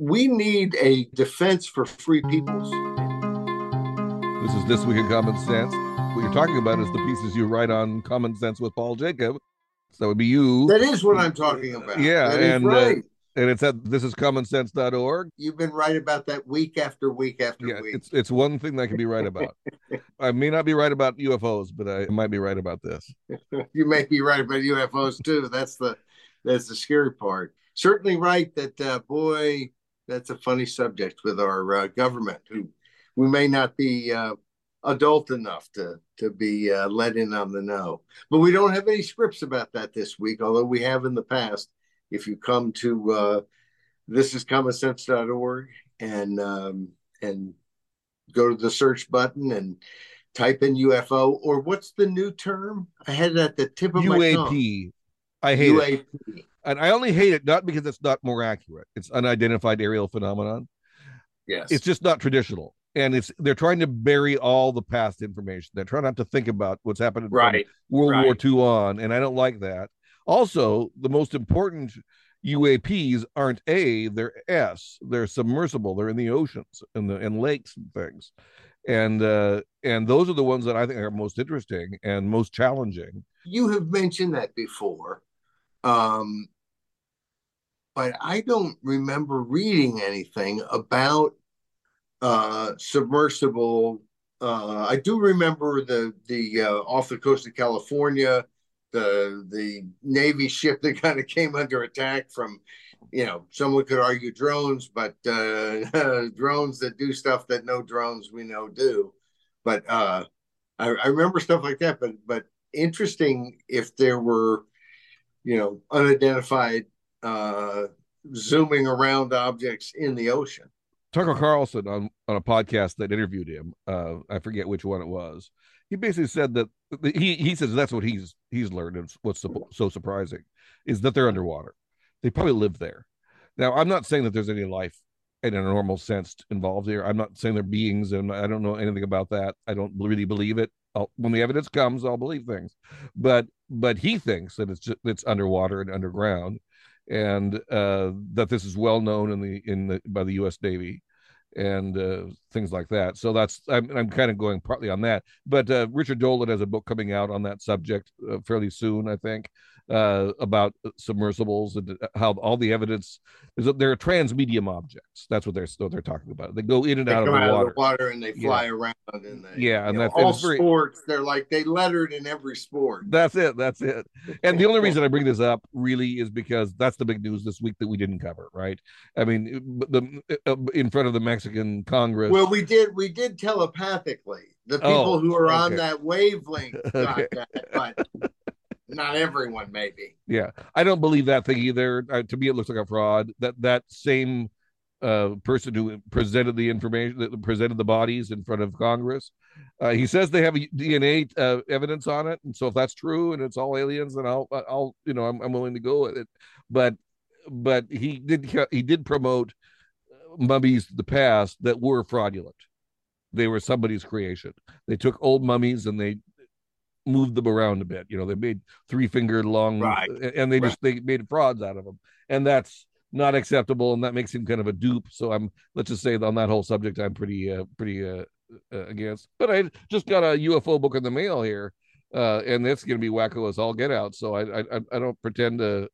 we need a defense for free peoples. This is This Week in Common Sense. What you're talking about is the pieces you write on Common Sense with Paul Jacob. So that would be you. That is what I'm talking about. Yeah, That is and, uh, right. and it's at thisiscommonsense.org. You've been right about that week after week after Yeah, week. it's it's one thing that I can be right about. I may not be right about UFOs, but I might be right about this. you may be right about UFOs too. That's the that's the scary part. Certainly right that uh, boy, that's a funny subject with our uh, government, who we may not be uh, adult enough to to be uh, let in on the know. But we don't have any scripts about that this week, although we have in the past. If you come to uh, this is commonsense.org and um, and go to the search button and type in UFO or what's the new term? I had it at the tip of my tongue. UAP. I hate it. UAP. And I only hate it not because it's not more accurate. It's unidentified aerial phenomenon. Yes. It's just not traditional. And it's they're trying to bury all the past information. They're trying not to think about what's happened from right. World War. II on, and I don't like that. Also, the most important UAPs aren't A, they're S. They're submersible. They're in the oceans and the and lakes and things. And uh and those are the ones that I think are most interesting and most challenging. You have mentioned that before. Um but I don't remember reading anything about uh submersible uh I do remember the the uh, off the coast of California the the Navy ship that kind of came under attack from you know someone could argue drones but uh drones that do stuff that no drones we know do. But uh I, I remember stuff like that but but interesting if there were you know unidentified uh zooming around objects in the ocean Tucker Carlson on, on a podcast that interviewed him, uh, I forget which one it was. He basically said that he he says that's what he's he's learned and what's so, so surprising is that they're underwater. They probably live there. Now, I'm not saying that there's any life in a normal sense involved here. I'm not saying they're beings, and I don't know anything about that. I don't really believe it. I'll, when the evidence comes, I'll believe things. But but he thinks that it's just, it's underwater and underground, and uh, that this is well known in the in the by the U.S. Navy and uh, things like that. So that's I'm I'm kind of going partly on that. But uh, Richard Dolan has a book coming out on that subject uh, fairly soon, I think, uh, about submersibles and how all the evidence is that they're transmedium objects. That's what they're what they're talking about. They go in and out, of the, out water. of the water and they Yeah. fly around and they Yeah, and know, that's- all very- sports they're like they lettered in every sport That's it. That's it. And the only reason I bring this up really is because that's the big news this week that we didn't cover, right? I mean, the uh, in front of the Mexican Congress. well we did we did telepathically the people Oh, who are on that wavelength got Okay. that but not everyone maybe Yeah, I don't believe that thing either. Uh, to me, it looks like a fraud. That that same uh, person who presented the information, that presented the bodies in front of Congress, uh, he says they have DNA uh, evidence on it, and so if that's true and it's all aliens, then I'll I'll you know I'm, I'm willing to go with it. But but he did he did promote mummies of the past that were fraudulent. They were somebody's creation. They took old mummies and they moved them around a bit. You know, they made three fingered long, Right. and they just they made frauds out of them, and that's not acceptable, and that makes him kind of a dupe. So I'm let's just say on that whole subject, I'm pretty uh, pretty uh, uh, against. But I just got a UFO book in the mail here, uh, and it's going to be wacko as all get out. So I I, I don't pretend to.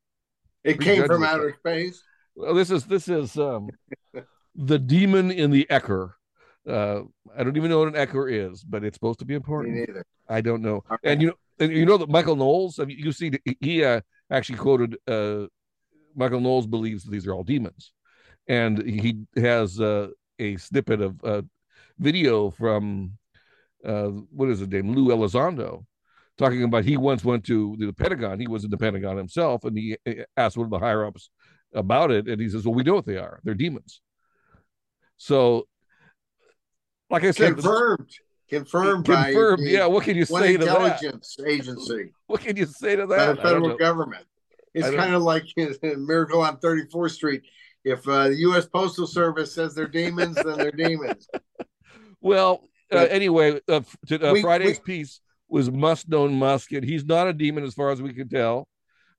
it came from outer space Well, this is this is um, the demon in the Ecker. Uh, I don't even know what an Ecker is, but it's supposed to be important. me neither I don't know. And you know, and you know that Michael Knowles. Have you, see, he uh, actually quoted. Uh, Michael Knowles believes that these are all demons, and he has uh, a snippet of uh, video from uh, what is his name, Lou Elizondo, talking about he once went to the Pentagon. He was in the Pentagon himself, and he asked one of the higher ups about it, and he says, "Well, we know what they are. They're demons." So, like I said, confirmed confirmed, confirmed. by Yeah, what can you say to that? intelligence agency What can you say to that? the federal government. It's kind of like Miracle on 34th Street. If uh, the U.S. Postal Service says they're demons, then they're demons. Well, uh, anyway, uh, to, uh, We- Friday's we- piece was must known Musk, and he's not a demon as far as we can tell.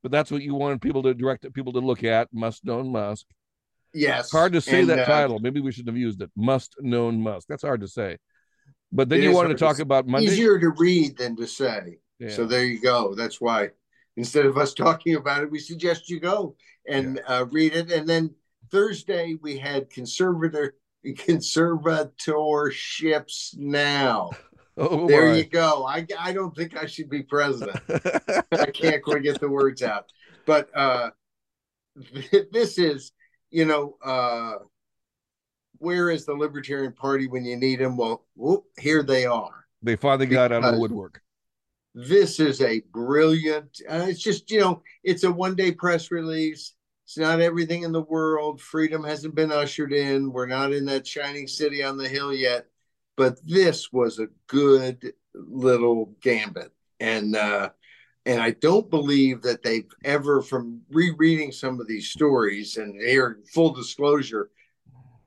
But that's what you wanted people to direct people to look at. Must known Musk. Yes. Hard to say and, that uh, title. Maybe we shouldn't have used it. Must known Musk. That's hard to say. But then It you wanted to talk about Monday. Easier to read than to say. Yeah. So there you go. That's why instead of us talking about it, we suggest you go and uh, read it. And then Thursday we had conservator conservatorships now. oh, There my. you go. I I don't think I should be president. I can't quite get the words out. But uh this is, you know, uh where is the Libertarian Party when you need them? Well, whoop, here they are. They finally got out of the woodwork. this is a brilliant uh, it's just you know it's a one day press release. It's not everything in the world. Freedom hasn't been ushered in. We're not in that shining city on the hill yet. But this was a good little gambit. And uh and i don't believe that they've ever from rereading some of these stories and here full disclosure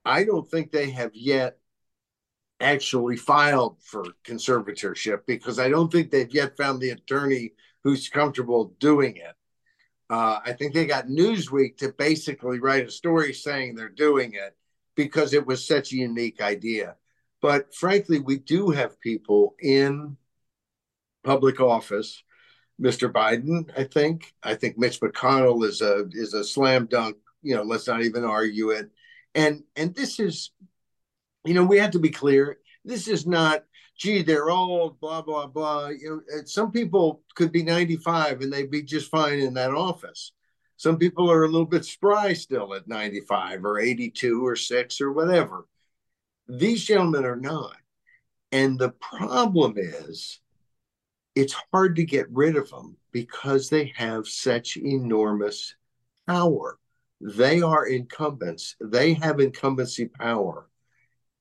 i don't think they have yet actually filed for conservatorship because I don't think they've yet found the attorney who's comfortable doing it. Uh, I think they got Newsweek to basically write a story saying they're doing it because it was such a unique idea. But frankly, we do have people in public office. Mr. Biden, I think. I think Mitch McConnell is a is a slam dunk. You know, let's not even argue it. And and this is you know, we have to be clear. This is not, gee, they're old, blah, blah, blah. You know, some people could be 95 and they'd be just fine in that office. Some people are a little bit spry still at 95 or 82 or 6 or whatever. These gentlemen are not. And the problem is, it's hard to get rid of them because they have such enormous power. They are incumbents, they have incumbency power.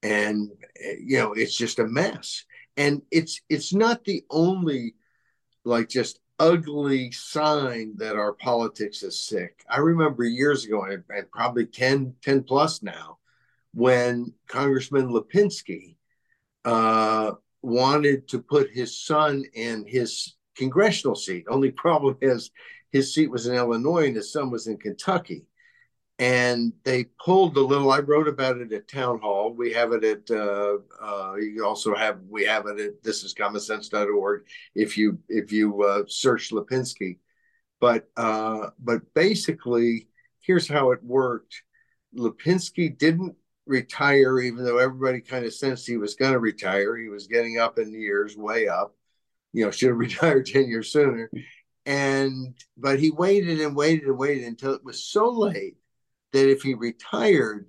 And you know it's just a mess. And it's it's not the only like just ugly sign that our politics is sick. I remember years ago and, and probably 10 10 plus now when congressman lipinski uh, wanted to put his son in his congressional seat. Only problem is his seat was in illinois and his son was in kentucky and they pulled the little i wrote about it at town hall. We have it at uh, uh, you also have we have it at this is commonsense.org if you if you uh, search lipinski. But uh, but basically here's how it worked. Lipinski didn't retire even though everybody kind of sensed he was going to retire. He was getting up in years way up you know should have retired 10 years sooner. And but he waited and waited and waited until it was so late that if he retired,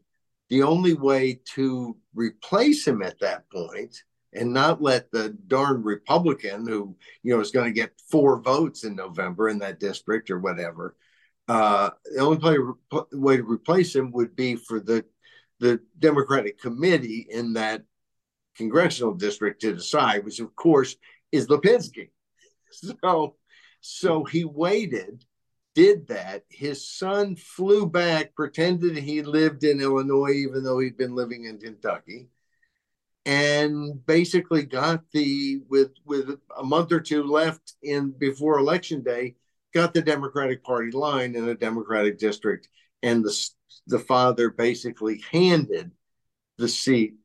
the only way to replace him at that point and not let the darn Republican who you know is going to get four votes in November in that district or whatever, uh, the only play, way to replace him would be for the the Democratic committee in that congressional district to decide, which of course is Lipinski. So, so he waited did that. His son flew back, pretended he lived in Illinois, even though he'd been living in Kentucky, and basically got the with with a month or two left in before election day, got the Democratic Party line in a Democratic district, and the the father basically handed the seat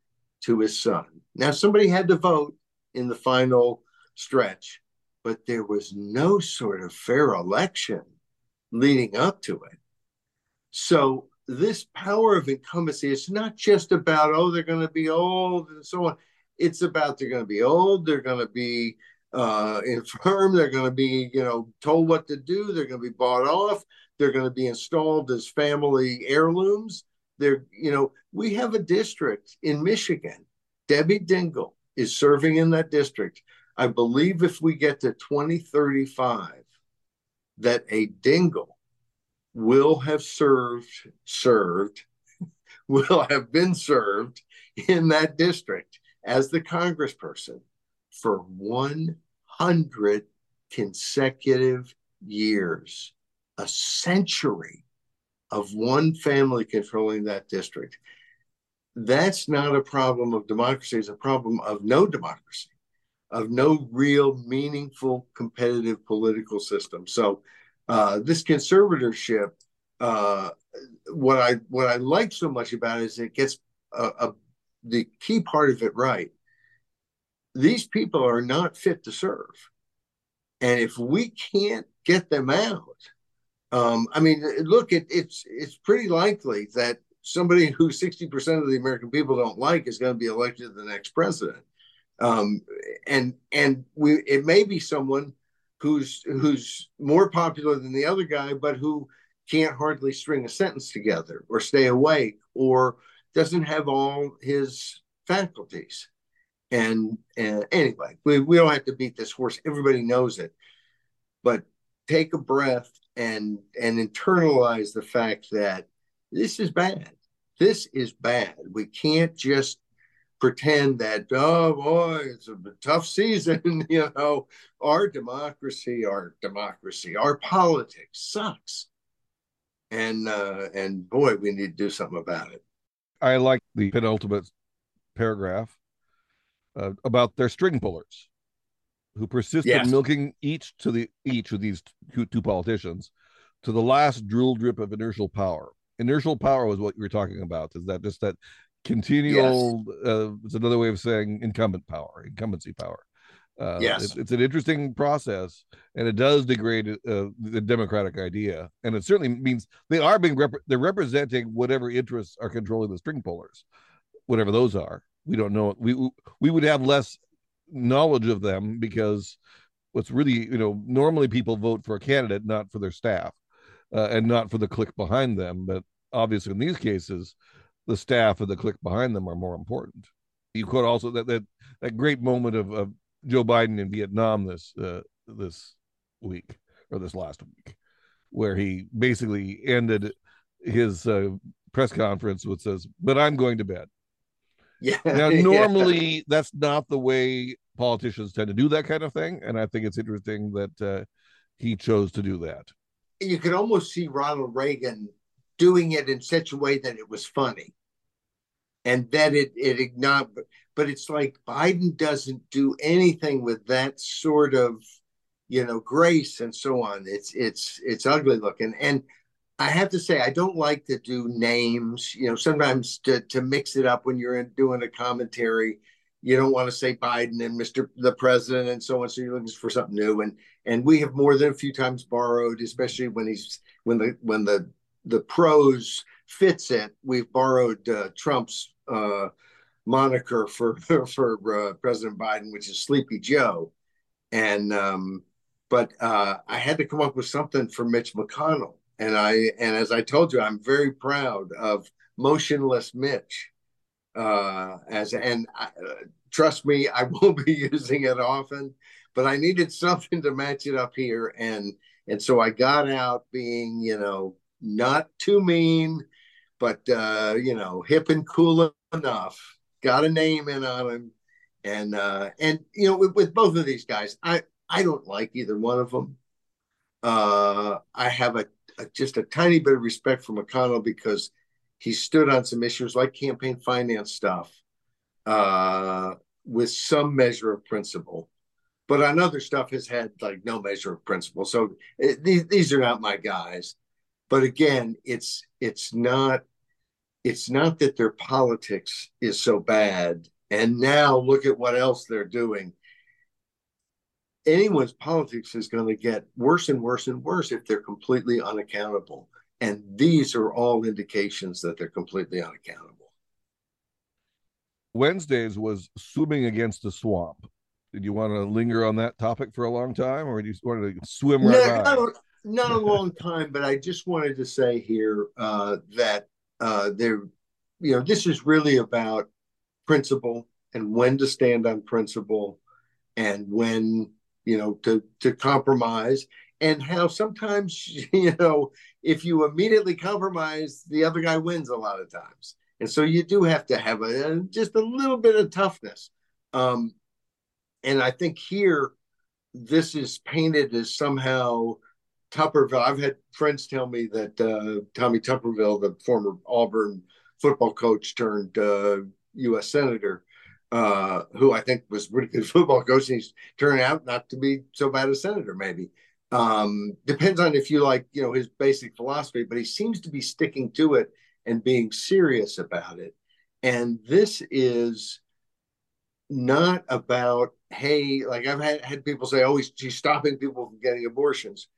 to his son. Now somebody had to vote in the final stretch, but there was no sort of fair election leading up to it. So this power of incumbency is not just about oh they're going to be old and so on. It's about they're going to be old, they're going to be uh, infirm, they're going to be you know told what to do, they're going to be bought off, they're going to be installed as family heirlooms. They're you know we have a district in Michigan. Debbie Dingell is serving in that district. I believe if we get to 2035 that a Dingell will have served served will have been served in that district as the congressperson for 100 consecutive years a century of one family controlling that district. That's not a problem of democracy it's a problem of no democracy of no real meaningful competitive political system. So uh, this conservatorship, uh, what I what I like so much about it is it gets a, a the key part of it right. These people are not fit to serve, and if we can't get them out, um, I mean, look, it, it's it's pretty likely that somebody who sixty percent of the American people don't like is going to be elected the next president, um, and and we it may be someone who's who's more popular than the other guy, but who can't hardly string a sentence together or stay awake or doesn't have all his faculties. And, and anyway, we, we don't have to beat this horse. Everybody knows it. But take a breath and and internalize the fact that this is bad. This is bad. We can't just pretend that oh boy it's a tough season you know. Our democracy our democracy our politics sucks. And uh and boy we need to do something about it. I like the penultimate paragraph uh, about their string pullers who persist yes. in milking each to the each of these two, two politicians to the last drool drip of inertial power. Inertial power was what you were talking about. Is that just that continual yes. uh, it's another way of saying incumbent power incumbency power. Uh, yes. it, it's an interesting process and it does degrade uh, the democratic idea and it certainly means they are being rep- they're representing whatever interests are controlling the string pullers whatever those are. We don't know we we would have less knowledge of them because what's really you know normally people vote for a candidate not for their staff uh, and not for the clique behind them but obviously in these cases the staff and the clique behind them are more important. You quote also that that, that great moment of, of Joe Biden in Vietnam this uh, this week or this last week, where he basically ended his uh, press conference with says, "But I'm going to bed." Yeah. Now, normally yeah. that's not the way politicians tend to do that kind of thing, and I think it's interesting that uh, he chose to do that. You could almost see Ronald Reagan doing it in such a way that it was funny. And that it it ignored but it's like biden doesn't do anything with that sort of you know grace and so on. It's it's it's ugly looking. And i have to say i don't like to do names you know sometimes to to mix it up when you're in, doing a commentary. You don't want to say biden and mr the president and so on so you're looking for something new. And and we have more than a few times borrowed especially when he's when the when the the prose fits it. We've borrowed uh, Trump's uh, moniker for for uh, President Biden, which is Sleepy Joe, and um, but uh, I had to come up with something for Mitch McConnell, and I and as I told you, I'm very proud of Motionless Mitch. Uh, as and I, uh, trust me, I won't be using it often, but I needed something to match it up here, and and so I got out being you know not too mean, but uh, you know, hip and cool enough. Got a name in on him, and uh, and you know, with, with both of these guys, I I don't like either one of them. Uh, I have a, a just a tiny bit of respect for McConnell because he stood on some issues like campaign finance stuff uh, with some measure of principle but on other stuff has had like no measure of principle. So it, these, these are not my guys but again it's it's not it's not that their politics is so bad. And now look at what else they're doing. Anyone's politics is going to get worse and worse and worse if they're completely unaccountable. And these are all indications that they're completely unaccountable. Wednesdays was swimming against the swamp. Did you want to linger on that topic for a long time or do you want to swim right no, not a long time, but I just wanted to say here uh, that uh, there, you know, this is really about principle and when to stand on principle and when you know to to compromise and how sometimes you know if you immediately compromise the other guy wins a lot of times. And so you do have to have a just a little bit of toughness. Um and i think here this is painted as somehow Tuberville. I've had friends tell me that uh, Tommy Tuberville, the former Auburn football coach turned uh, U.S. senator, uh, who I think was pretty good football coach, and he's turned out not to be so bad a senator, maybe. Um, depends on if you like, you know, his basic philosophy, but he seems to be sticking to it and being serious about it. And this is not about, hey, like I've had, had people say, oh, he's stopping people from getting abortions.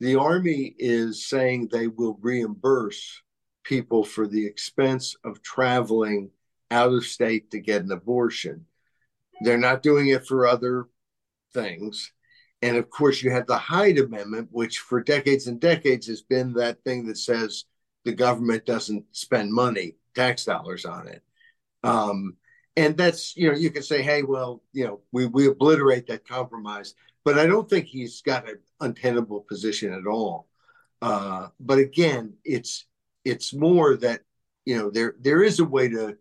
The Army is saying they will reimburse people for the expense of traveling out of state to get an abortion. They're not doing it for other things. And of course, you have the Hyde Amendment, which for decades and decades has been that thing that says the government doesn't spend money, tax dollars on it. Um, and that's, you know, you can say, hey, well, you know, we, we obliterate that compromise. But I don't think he's got an untenable position at all. Uh, but again, it's it's more that you know there there is a way to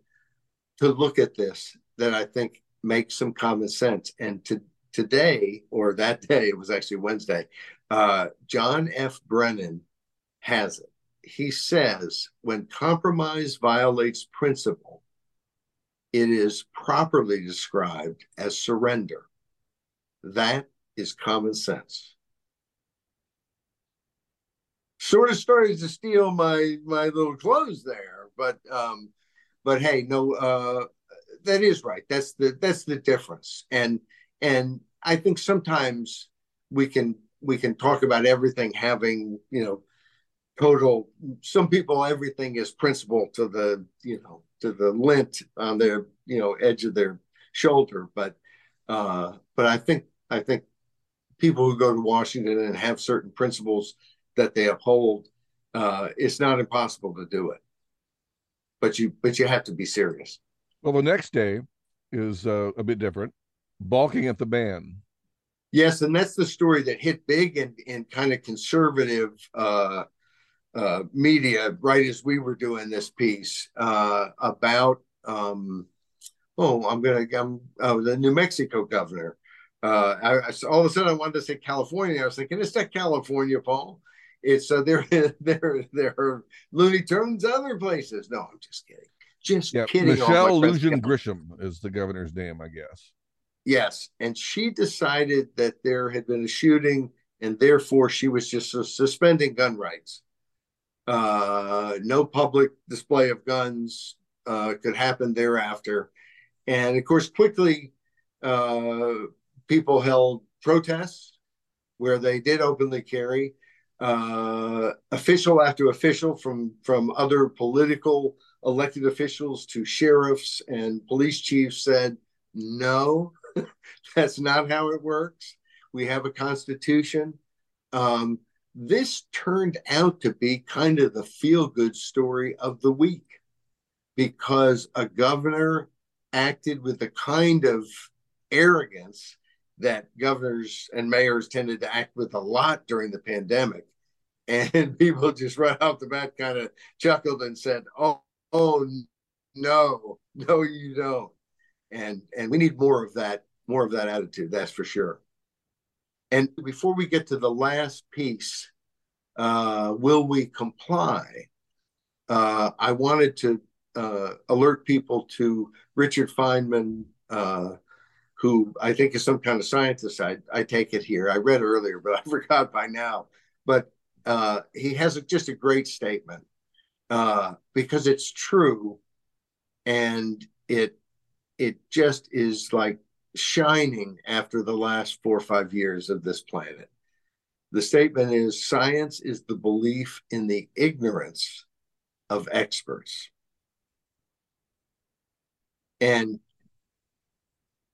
to look at this that I think makes some common sense. And to today or that day, it was actually Wednesday, uh, John F. Brennan has it. He says when compromise violates principle, it is properly described as surrender. That is common sense. Sort of started to steal my my little clothes there, but um, but hey, no, uh, that is right. That's the that's the difference. And and I think sometimes we can we can talk about everything having you know total. Some people everything is principle to the you know to the lint on their you know edge of their shoulder, but uh, but I think I think people who go to Washington and have certain principles that they uphold, uh, it's not impossible to do it but you but you have to be serious. Well, the next day is uh, a bit different. Balking at the ban. Yes, and that's the story that hit big and in kind of conservative uh, uh, media right as we were doing this piece uh, about. Um, oh, I'm gonna. I'm oh, the New Mexico governor. Uh, I, I, all of a sudden, I wanted to say California. I was thinking, it's that California, Paul? It's uh, there, there, there are Looney Tunes other places. No, I'm just kidding. Just yeah, kidding. Michelle Lujan Grisham is the governor's name, I guess. Yes, and she decided that there had been a shooting, and therefore she was just suspending gun rights. Uh, no public display of guns uh, could happen thereafter, and of course, quickly uh, people held protests where they did openly carry uh, official after official from from other political elected officials to sheriffs and police chiefs said no that's not how it works. We have a constitution. Um, this turned out to be kind of the feel good story of the week because a governor acted with the kind of arrogance that governors and mayors tended to act with a lot during the pandemic. And people just right off the bat kind of chuckled and said, "Oh, oh no, no, you don't." And and we need more of that, more of that attitude. That's for sure. And before we get to the last piece, uh, will we comply? Uh, I wanted to uh, alert people to Richard Feynman, uh, who I think is some kind of scientist. I, I take it here. I read earlier, but I forgot by now. But uh, he has a, just a great statement uh, because it's true, and it it just is like shining after the last four or five years of this planet. The statement is science is the belief in the ignorance of experts. And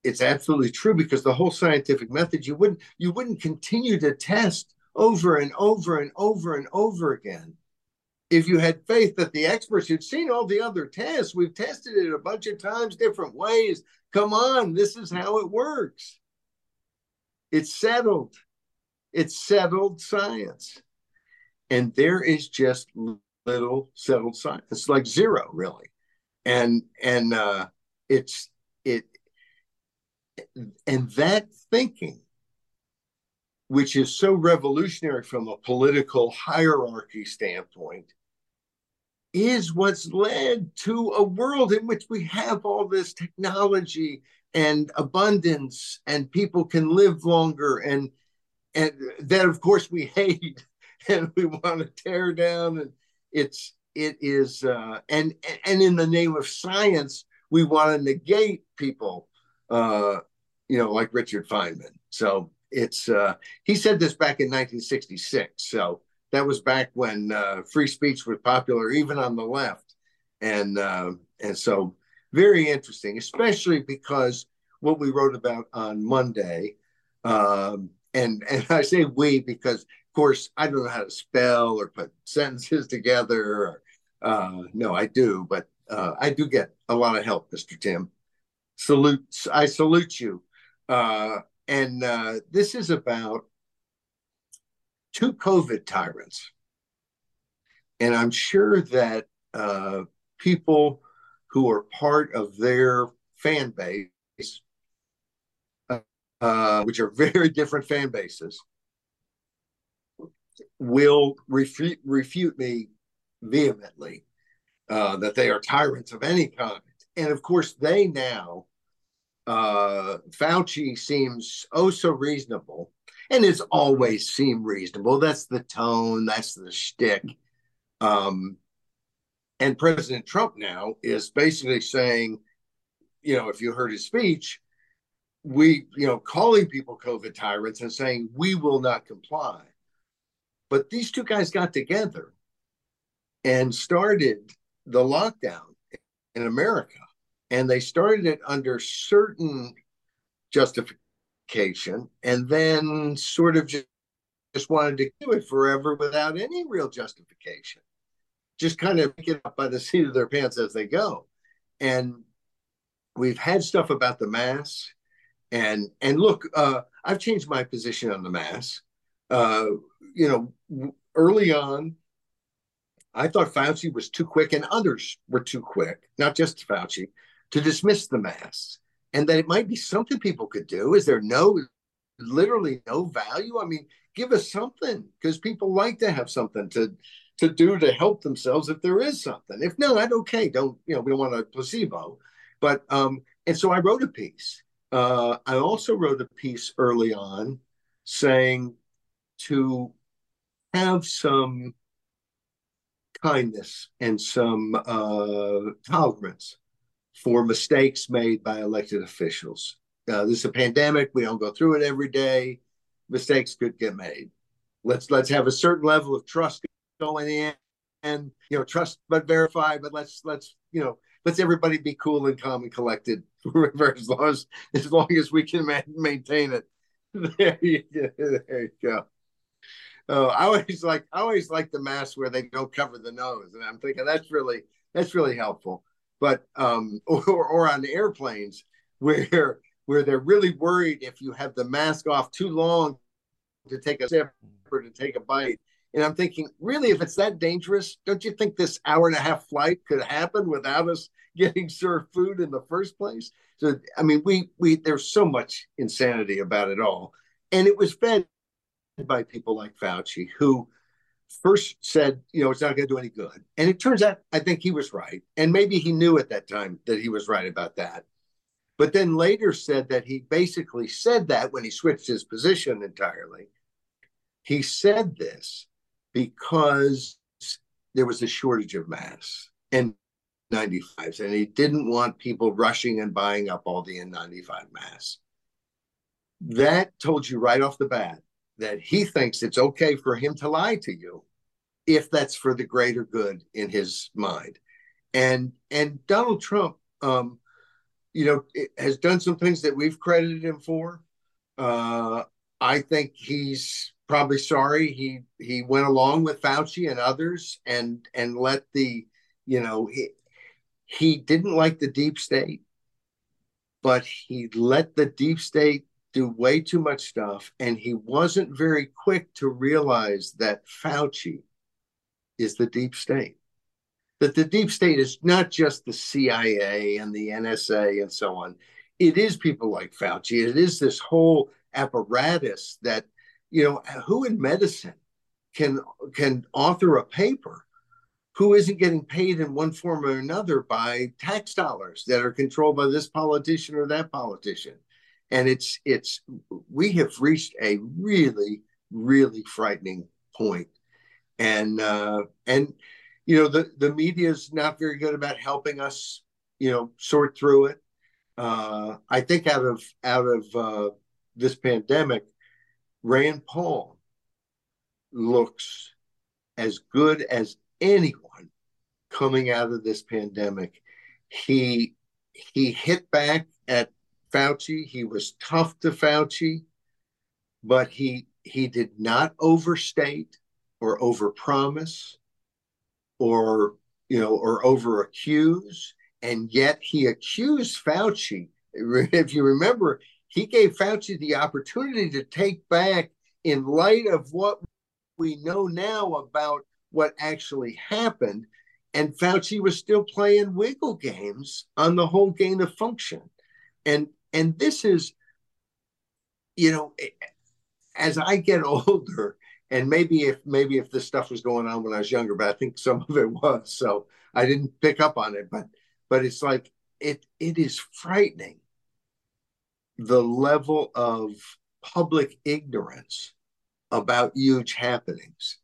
it's absolutely true because the whole scientific method you wouldn't you wouldn't continue to test over and over and over and over again if you had faith that the experts had seen all the other tests. We've tested it a bunch of times different ways. Come on this is how it works. It's settled. It's settled science. And there is just little settled science. It's like zero really. And and uh it's it and that thinking, which is so revolutionary from a political hierarchy standpoint, is what's led to a world in which we have all this technology and abundance and people can live longer and and that of course we hate and we want to tear down. And it's it is uh, and and in the name of science we want to negate people uh, you know like richard feynman. So it's uh, he said this back in 1966 so that was back when uh, free speech was popular even on the left. And uh, and so very interesting especially because what we wrote about on monday um, and and i say we because of course i don't know how to spell or put sentences together or, uh, no i do but uh, i do get a lot of help mr tim. Salute i salute you. Uh, and uh, this is about two COVID tyrants. And I'm sure that uh, people who are part of their fan base, uh, which are very different fan bases, will refute, refute me vehemently uh, that they are tyrants of any kind. And of course, they now, uh, Fauci seems oh so reasonable and it's always seemed reasonable. That's the tone, that's the shtick. Um, and President Trump now is basically saying, you know, if you heard his speech, we, you know, calling people COVID tyrants and saying we will not comply. But these two guys got together and started the lockdown in America. And they started it under certain justifications and then sort of just, just wanted to do it forever without any real justification. Just kind of get up by the seat of their pants as they go. And we've had stuff about the mass. And and look, uh, I've changed my position on the mass. Uh, you know, early on, I thought Fauci was too quick, and others were too quick, not just Fauci, to dismiss the mass and that it might be something people could do. Is there no, literally no value? I mean, give us something because people like to have something to to do to help themselves if there is something. If not, okay, don't you know? We don't want a placebo, but um, and so I wrote a piece. Uh, I also wrote a piece early on saying to have some kindness and some uh, tolerance for mistakes made by elected officials. Uh, this is a pandemic. We don't go through it every day. Mistakes could get made. Let's let's have a certain level of trust going in, and you know, trust but verify. But let's let's you know, let's everybody be cool and calm and collected for as long as as long as we can ma- maintain it. There you, there you go. Oh, I always like I always like the mask where they don't cover the nose, and I'm thinking that's really that's really helpful but um, or, or on airplanes where where they're really worried if you have the mask off too long to take a sip or to take a bite. And I'm thinking, really, if it's that dangerous, don't you think this hour and a half flight could happen without us getting served food in the first place? So, I mean, we we there's so much insanity about it all, and it was fed by people like Fauci who first said, you know, it's not going to do any good. And it turns out, I think he was right. And maybe he knew at that time that he was right about that. But then later said that he basically said that when he switched his position entirely. He said this because there was a shortage of masks and 95s, and he didn't want people rushing and buying up all the N95 masks. That told you right off the bat that he thinks it's okay for him to lie to you if that's for the greater good in his mind. And and donald trump um you know has done some things that we've credited him for. Uh i think he's probably sorry he he went along with fauci and others and and let the you know he he didn't like the deep state but he let the deep state do way too much stuff, and he wasn't very quick to realize that Fauci is the deep state. That the deep state is not just the CIA and the NSA and so on. It is people like Fauci. It is this whole apparatus that, you know, who in medicine can can author a paper who isn't getting paid in one form or another by tax dollars that are controlled by this politician or that politician and it's it's we have reached a really really frightening point. And uh and you know the the media is not very good about helping us you know sort through it. Uh i think out of out of uh this pandemic rand paul looks as good as anyone coming out of this pandemic. He he hit back at Fauci. He was tough to Fauci, but he he did not overstate or overpromise or you know or over accuse and yet he accused Fauci. If you remember he gave Fauci the opportunity to take back in light of what we know now about what actually happened and Fauci was still playing wiggle games on the whole gain of function. And and this is you know as i get older and maybe if maybe if this stuff was going on when i was younger but i think some of it was so i didn't pick up on it but but it's like it it is frightening the level of public ignorance about huge happenings.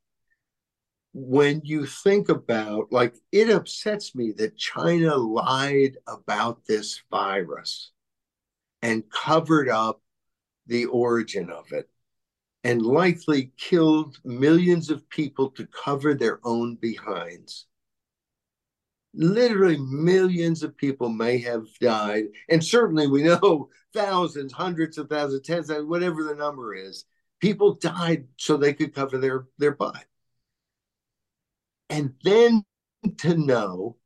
When you think about like it upsets me that china lied about this virus and covered up the origin of it and likely killed millions of people to cover their own behinds. Literally, millions of people may have died. And certainly, we know thousands, hundreds of thousands, tens, of, whatever the number is. People died so they could cover their, their butt. And then to know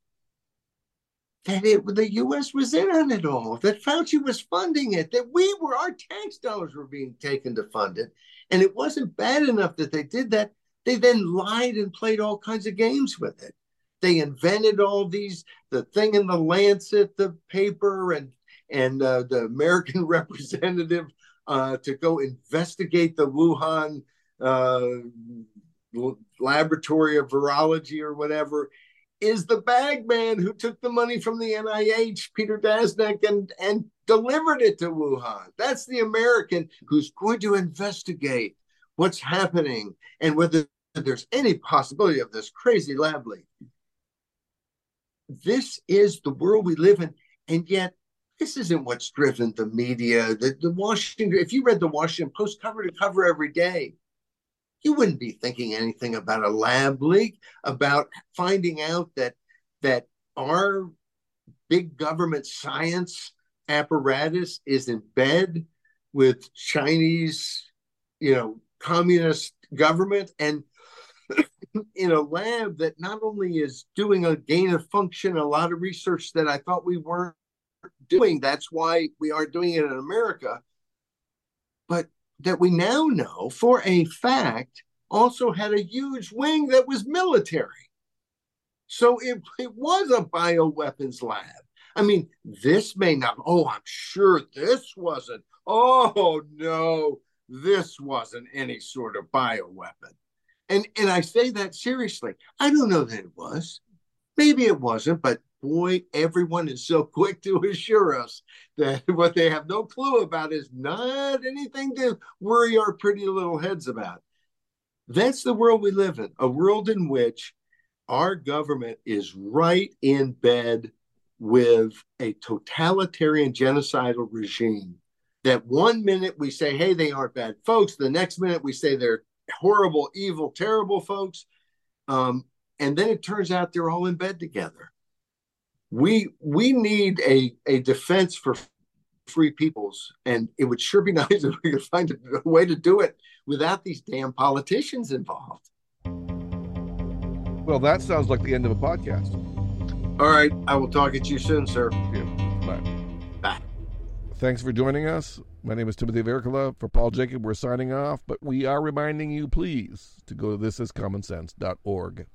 that it the U.S. was in on it all, that Fauci was funding it, that we were our tax dollars were being taken to fund it, and it wasn't bad enough that they did that. They then lied and played all kinds of games with it. They invented all these the thing in the Lancet, the paper, and and uh, the American representative uh, to go investigate the Wuhan uh, laboratory of virology or whatever is the bag man who took the money from the NIH, Peter Daszak, and, and delivered it to Wuhan. That's the American who's going to investigate what's happening and whether there's any possibility of this crazy lab leak. This is the world we live in, and yet this isn't what's driven the media. The, the Washington, if you read the Washington Post cover to cover every day, you wouldn't be thinking anything about a lab leak, about finding out that that our big government science apparatus is in bed with Chinese, you know, communist government and in a lab that not only is doing a gain of function, a lot of research that I thought we weren't doing. That's why we aren't doing it in America. But that we now know for a fact also had a huge wing that was military. So it, it was a bioweapons lab. I mean, this may not, oh, I'm sure this wasn't, oh, no, this wasn't any sort of bioweapon. And, and I say that seriously. I don't know that it was. Maybe it wasn't, but boy, everyone is so quick to assure us that what they have no clue about is not anything to worry our pretty little heads about. That's the world we live in, a world in which our government is right in bed with a totalitarian genocidal regime that one minute we say, hey, they aren't bad folks. The next minute we say they're horrible, evil, terrible folks. Um, and then it turns out they're all in bed together. We we need a a defense for free peoples and it would sure be nice if we could find a way to do it without these damn politicians involved. Well that sounds like the end of a podcast. All right. I will talk to you soon sir. Yeah. bye. Bye. Thanks for joining us. My name is timothy Virkkala. for paul jacob we're signing off but we are reminding you please to go to thisiscommonsense.org